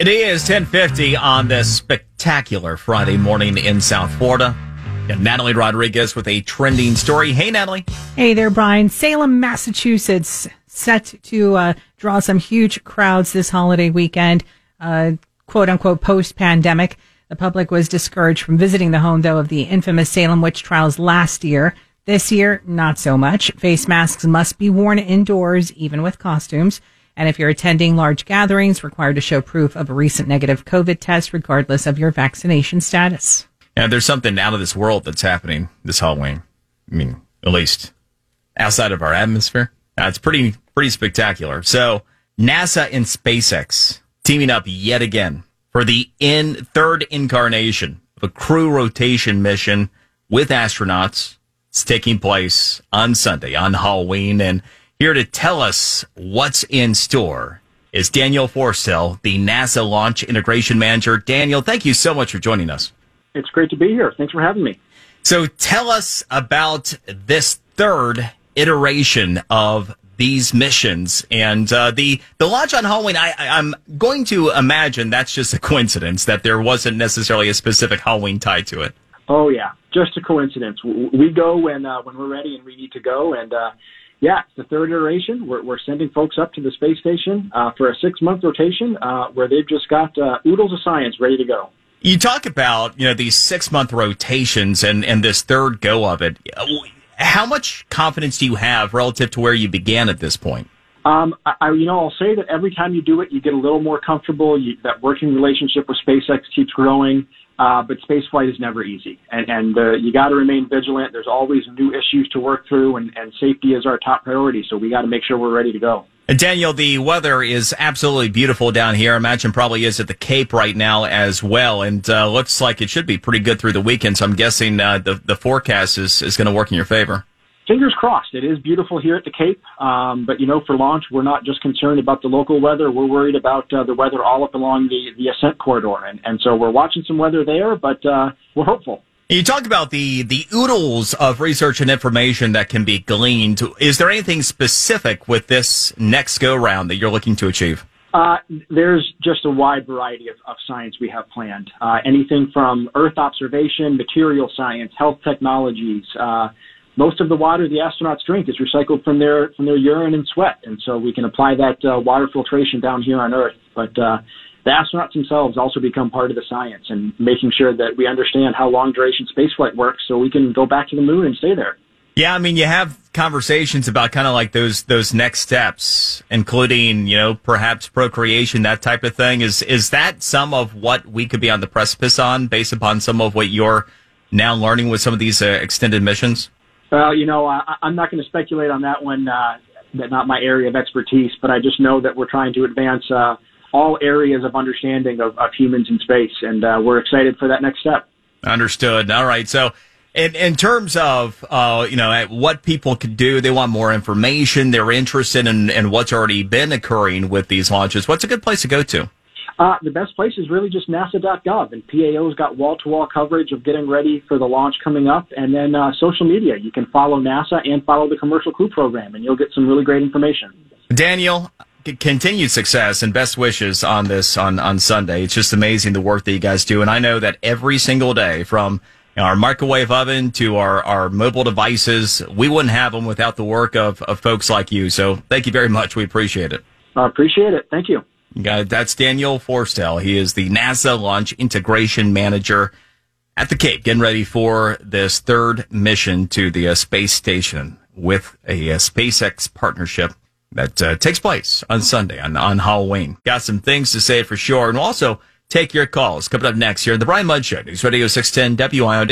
It is 1050 on this spectacular Friday morning in South Florida. And Natalie Rodriguez with a trending story. Hey, Natalie. Hey there, Brian. Salem, Massachusetts, set to uh, draw some huge crowds this holiday weekend, uh, quote unquote, post pandemic. The public was discouraged from visiting the home, though, of the infamous Salem witch trials last year. This year, not so much. Face masks must be worn indoors, even with costumes. And if you're attending large gatherings, required to show proof of a recent negative COVID test, regardless of your vaccination status. Yeah, there's something out of this world that's happening this Halloween. I mean, at least outside of our atmosphere. Uh, pretty, pretty spectacular. So NASA and SpaceX teaming up yet again for the in third incarnation of a crew rotation mission with astronauts. It's taking place on Sunday on Halloween. And here to tell us what's in store is Daniel Forrestel, the NASA Launch Integration Manager. Daniel, thank you so much for joining us. It's great to be here. Thanks for having me. So tell us about this third iteration of these missions and uh, the the launch on Halloween. I, I'm going to imagine that's just a coincidence that there wasn't necessarily a specific Halloween tie to it. Oh yeah, just a coincidence. We go when uh, when we're ready and we need to go, and uh, yeah, it's the third iteration. We're, we're sending folks up to the space station uh, for a six month rotation uh, where they've just got uh, oodles of science ready to go. You talk about you know these six month rotations and and this third go of it. How much confidence do you have relative to where you began at this point? Um, I, you know, I'll say that every time you do it, you get a little more comfortable. You, that working relationship with SpaceX keeps growing. Uh, but spaceflight is never easy, and, and uh, you got to remain vigilant. There's always new issues to work through, and, and safety is our top priority. So we got to make sure we're ready to go. Daniel, the weather is absolutely beautiful down here. I imagine probably is at the Cape right now as well, and uh, looks like it should be pretty good through the weekend. So I'm guessing uh, the the forecast is is going to work in your favor fingers crossed. It is beautiful here at the Cape, um, but you know, for launch, we're not just concerned about the local weather. We're worried about uh, the weather all up along the the ascent corridor, and and so we're watching some weather there, but uh, we're hopeful. You talk about the the oodles of research and information that can be gleaned. Is there anything specific with this next go round that you're looking to achieve? Uh, there's just a wide variety of, of science we have planned. Uh, anything from Earth observation, material science, health technologies, uh, most of the water the astronauts drink is recycled from their from their urine and sweat, and so we can apply that uh, water filtration down here on Earth. But uh, the astronauts themselves also become part of the science and making sure that we understand how long duration spaceflight works, so we can go back to the moon and stay there. Yeah, I mean, you have conversations about kind of like those those next steps, including you know perhaps procreation, that type of thing. Is is that some of what we could be on the precipice on, based upon some of what you're now learning with some of these uh, extended missions? Well, you know, I, I'm not going to speculate on that one. Uh, that not my area of expertise, but I just know that we're trying to advance uh, all areas of understanding of, of humans in space, and uh, we're excited for that next step. Understood. All right. So, in, in terms of uh, you know what people could do, they want more information. They're interested in, in what's already been occurring with these launches. What's a good place to go to? Uh, the best place is really just NASA.gov, and PAO's got wall-to-wall coverage of getting ready for the launch coming up, and then uh, social media. You can follow NASA and follow the Commercial Crew Program, and you'll get some really great information. Daniel, continued success and best wishes on this on on Sunday. It's just amazing the work that you guys do, and I know that every single day from our microwave oven to our, our mobile devices, we wouldn't have them without the work of, of folks like you. So thank you very much. We appreciate it. I appreciate it. Thank you. Uh, that's Daniel Forrestel. He is the NASA Launch Integration Manager at the Cape, getting ready for this third mission to the uh, space station with a uh, SpaceX partnership that uh, takes place on Sunday on, on Halloween. Got some things to say for sure, and we'll also take your calls coming up next here on the Brian Mudd Show, News Radio 610 WIOD.